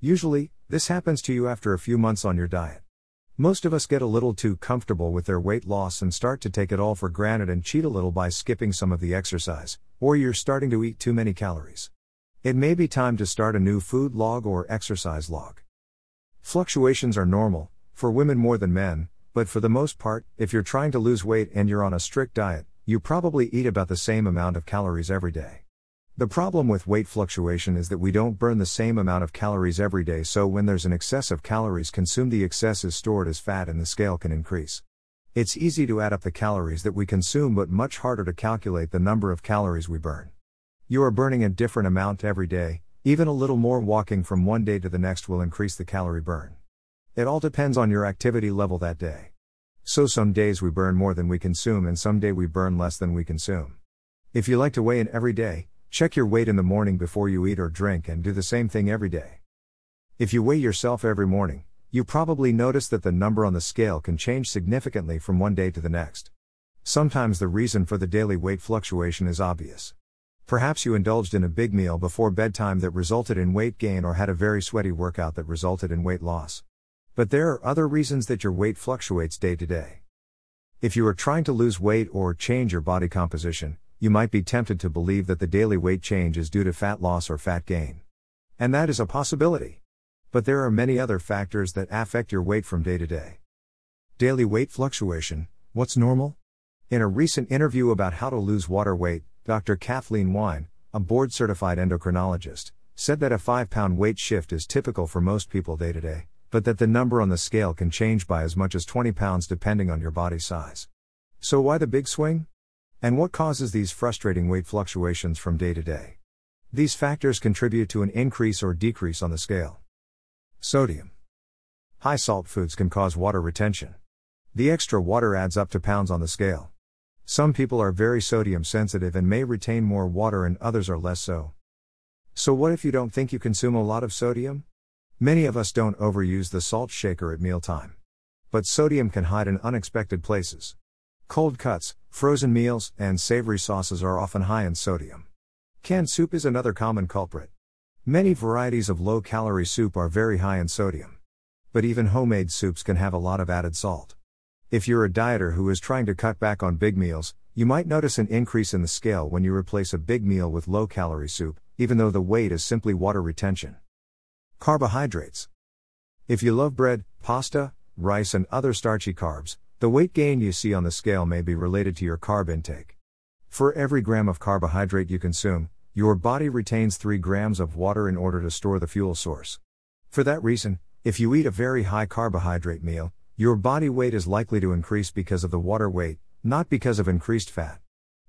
Usually, this happens to you after a few months on your diet. Most of us get a little too comfortable with their weight loss and start to take it all for granted and cheat a little by skipping some of the exercise, or you're starting to eat too many calories. It may be time to start a new food log or exercise log. Fluctuations are normal, for women more than men, but for the most part, if you're trying to lose weight and you're on a strict diet, you probably eat about the same amount of calories every day. The problem with weight fluctuation is that we don't burn the same amount of calories every day, so when there's an excess of calories consumed, the excess is stored as fat and the scale can increase. It's easy to add up the calories that we consume, but much harder to calculate the number of calories we burn. You are burning a different amount every day, even a little more walking from one day to the next will increase the calorie burn. It all depends on your activity level that day. So some days we burn more than we consume, and some day we burn less than we consume. If you like to weigh in every day, Check your weight in the morning before you eat or drink and do the same thing every day. If you weigh yourself every morning, you probably notice that the number on the scale can change significantly from one day to the next. Sometimes the reason for the daily weight fluctuation is obvious. Perhaps you indulged in a big meal before bedtime that resulted in weight gain or had a very sweaty workout that resulted in weight loss. But there are other reasons that your weight fluctuates day to day. If you are trying to lose weight or change your body composition, you might be tempted to believe that the daily weight change is due to fat loss or fat gain. And that is a possibility. But there are many other factors that affect your weight from day to day. Daily weight fluctuation what's normal? In a recent interview about how to lose water weight, Dr. Kathleen Wyne, a board certified endocrinologist, said that a 5 pound weight shift is typical for most people day to day, but that the number on the scale can change by as much as 20 pounds depending on your body size. So, why the big swing? And what causes these frustrating weight fluctuations from day to day? These factors contribute to an increase or decrease on the scale. Sodium. High salt foods can cause water retention. The extra water adds up to pounds on the scale. Some people are very sodium sensitive and may retain more water, and others are less so. So, what if you don't think you consume a lot of sodium? Many of us don't overuse the salt shaker at mealtime. But sodium can hide in unexpected places. Cold cuts, frozen meals, and savory sauces are often high in sodium. Canned soup is another common culprit. Many varieties of low calorie soup are very high in sodium. But even homemade soups can have a lot of added salt. If you're a dieter who is trying to cut back on big meals, you might notice an increase in the scale when you replace a big meal with low calorie soup, even though the weight is simply water retention. Carbohydrates. If you love bread, pasta, rice, and other starchy carbs, the weight gain you see on the scale may be related to your carb intake. For every gram of carbohydrate you consume, your body retains 3 grams of water in order to store the fuel source. For that reason, if you eat a very high carbohydrate meal, your body weight is likely to increase because of the water weight, not because of increased fat.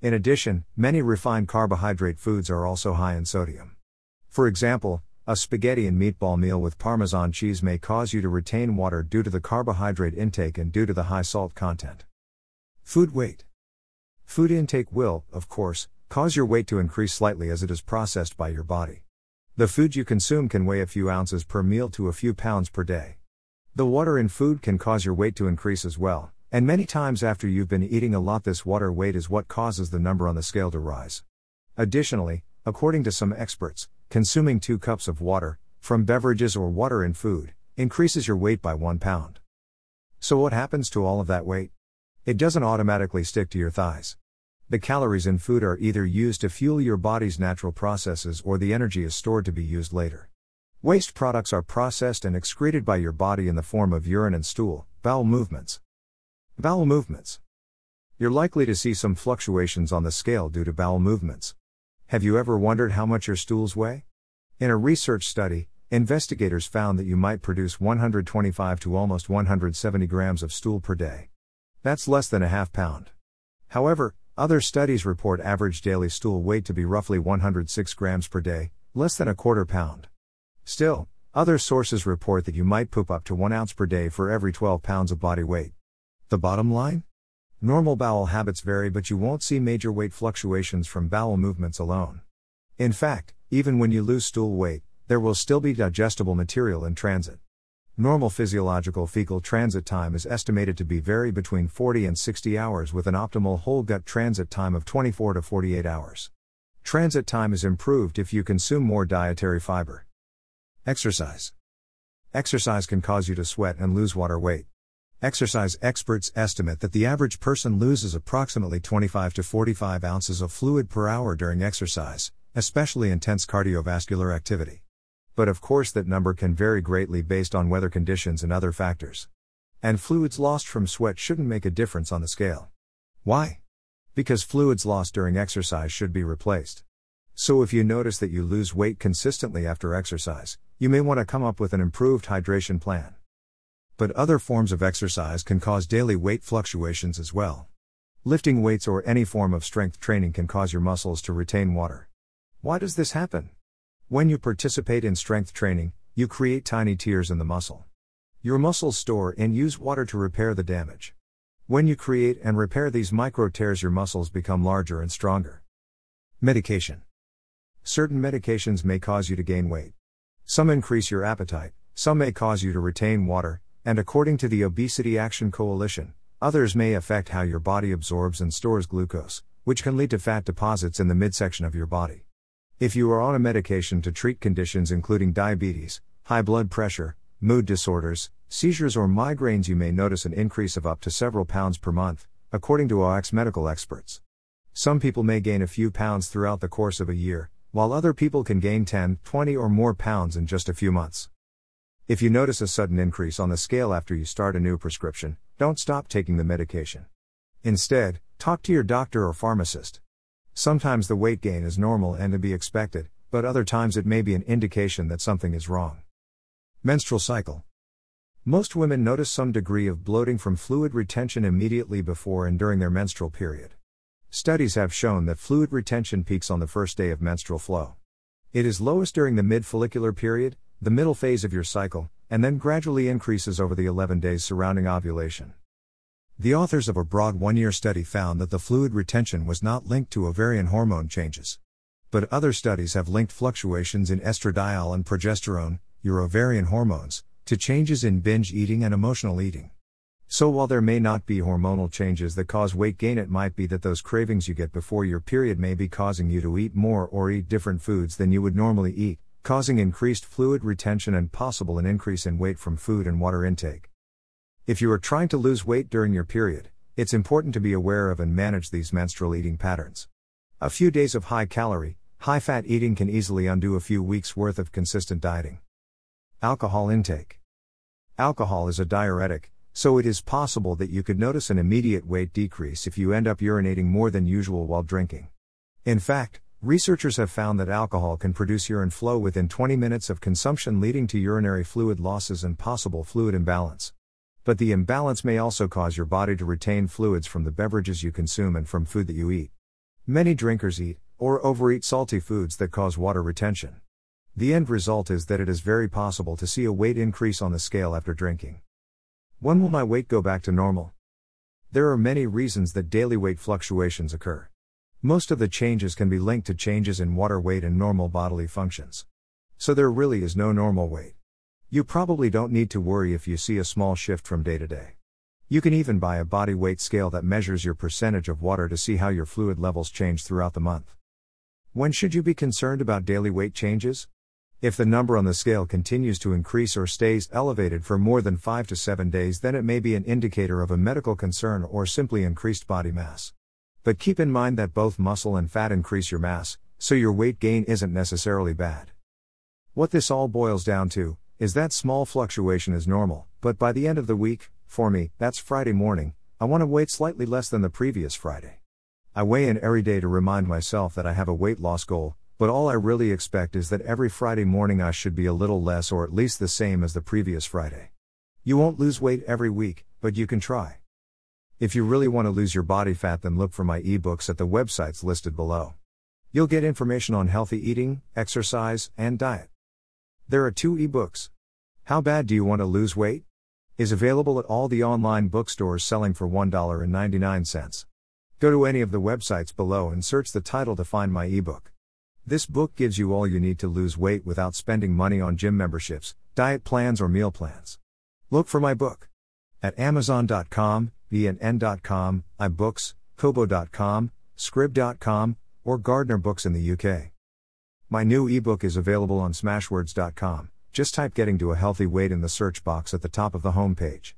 In addition, many refined carbohydrate foods are also high in sodium. For example, a spaghetti and meatball meal with Parmesan cheese may cause you to retain water due to the carbohydrate intake and due to the high salt content. Food weight. Food intake will, of course, cause your weight to increase slightly as it is processed by your body. The food you consume can weigh a few ounces per meal to a few pounds per day. The water in food can cause your weight to increase as well, and many times after you've been eating a lot, this water weight is what causes the number on the scale to rise. Additionally, according to some experts, Consuming 2 cups of water, from beverages or water in food, increases your weight by 1 pound. So, what happens to all of that weight? It doesn't automatically stick to your thighs. The calories in food are either used to fuel your body's natural processes or the energy is stored to be used later. Waste products are processed and excreted by your body in the form of urine and stool, bowel movements. Bowel movements. You're likely to see some fluctuations on the scale due to bowel movements. Have you ever wondered how much your stools weigh? In a research study, investigators found that you might produce 125 to almost 170 grams of stool per day. That's less than a half pound. However, other studies report average daily stool weight to be roughly 106 grams per day, less than a quarter pound. Still, other sources report that you might poop up to 1 ounce per day for every 12 pounds of body weight. The bottom line? Normal bowel habits vary, but you won't see major weight fluctuations from bowel movements alone. In fact, even when you lose stool weight, there will still be digestible material in transit. Normal physiological fecal transit time is estimated to be vary between 40 and 60 hours with an optimal whole gut transit time of 24 to 48 hours. Transit time is improved if you consume more dietary fiber. Exercise. Exercise can cause you to sweat and lose water weight. Exercise experts estimate that the average person loses approximately 25 to 45 ounces of fluid per hour during exercise, especially intense cardiovascular activity. But of course, that number can vary greatly based on weather conditions and other factors. And fluids lost from sweat shouldn't make a difference on the scale. Why? Because fluids lost during exercise should be replaced. So if you notice that you lose weight consistently after exercise, you may want to come up with an improved hydration plan. But other forms of exercise can cause daily weight fluctuations as well. Lifting weights or any form of strength training can cause your muscles to retain water. Why does this happen? When you participate in strength training, you create tiny tears in the muscle. Your muscles store and use water to repair the damage. When you create and repair these micro tears, your muscles become larger and stronger. Medication. Certain medications may cause you to gain weight. Some increase your appetite, some may cause you to retain water, and according to the Obesity Action Coalition, others may affect how your body absorbs and stores glucose, which can lead to fat deposits in the midsection of your body. If you are on a medication to treat conditions including diabetes, high blood pressure, mood disorders, seizures, or migraines, you may notice an increase of up to several pounds per month, according to OX medical experts. Some people may gain a few pounds throughout the course of a year, while other people can gain 10, 20, or more pounds in just a few months. If you notice a sudden increase on the scale after you start a new prescription, don't stop taking the medication. Instead, talk to your doctor or pharmacist. Sometimes the weight gain is normal and to be expected, but other times it may be an indication that something is wrong. Menstrual cycle. Most women notice some degree of bloating from fluid retention immediately before and during their menstrual period. Studies have shown that fluid retention peaks on the first day of menstrual flow. It is lowest during the mid follicular period, the middle phase of your cycle, and then gradually increases over the 11 days surrounding ovulation. The authors of a broad one year study found that the fluid retention was not linked to ovarian hormone changes. But other studies have linked fluctuations in estradiol and progesterone, your ovarian hormones, to changes in binge eating and emotional eating. So while there may not be hormonal changes that cause weight gain, it might be that those cravings you get before your period may be causing you to eat more or eat different foods than you would normally eat, causing increased fluid retention and possible an increase in weight from food and water intake. If you are trying to lose weight during your period, it's important to be aware of and manage these menstrual eating patterns. A few days of high calorie, high fat eating can easily undo a few weeks' worth of consistent dieting. Alcohol intake. Alcohol is a diuretic, so it is possible that you could notice an immediate weight decrease if you end up urinating more than usual while drinking. In fact, researchers have found that alcohol can produce urine flow within 20 minutes of consumption, leading to urinary fluid losses and possible fluid imbalance. But the imbalance may also cause your body to retain fluids from the beverages you consume and from food that you eat. Many drinkers eat, or overeat salty foods that cause water retention. The end result is that it is very possible to see a weight increase on the scale after drinking. When will my weight go back to normal? There are many reasons that daily weight fluctuations occur. Most of the changes can be linked to changes in water weight and normal bodily functions. So there really is no normal weight. You probably don't need to worry if you see a small shift from day to day. You can even buy a body weight scale that measures your percentage of water to see how your fluid levels change throughout the month. When should you be concerned about daily weight changes? If the number on the scale continues to increase or stays elevated for more than 5 to 7 days, then it may be an indicator of a medical concern or simply increased body mass. But keep in mind that both muscle and fat increase your mass, so your weight gain isn't necessarily bad. What this all boils down to is that small fluctuation is normal, but by the end of the week, for me, that's Friday morning, I want to weight slightly less than the previous Friday. I weigh in every day to remind myself that I have a weight loss goal, but all I really expect is that every Friday morning I should be a little less or at least the same as the previous Friday. You won't lose weight every week, but you can try. If you really want to lose your body fat, then look for my ebooks at the websites listed below. You'll get information on healthy eating, exercise, and diet. There are two ebooks. How Bad Do You Want to Lose Weight? is available at all the online bookstores selling for $1.99. Go to any of the websites below and search the title to find my ebook. This book gives you all you need to lose weight without spending money on gym memberships, diet plans, or meal plans. Look for my book at Amazon.com, BNN.com, iBooks, Kobo.com, Scribd.com, or Gardner Books in the UK. My new ebook is available on Smashwords.com, Just type getting to a healthy weight in the search box at the top of the homepage.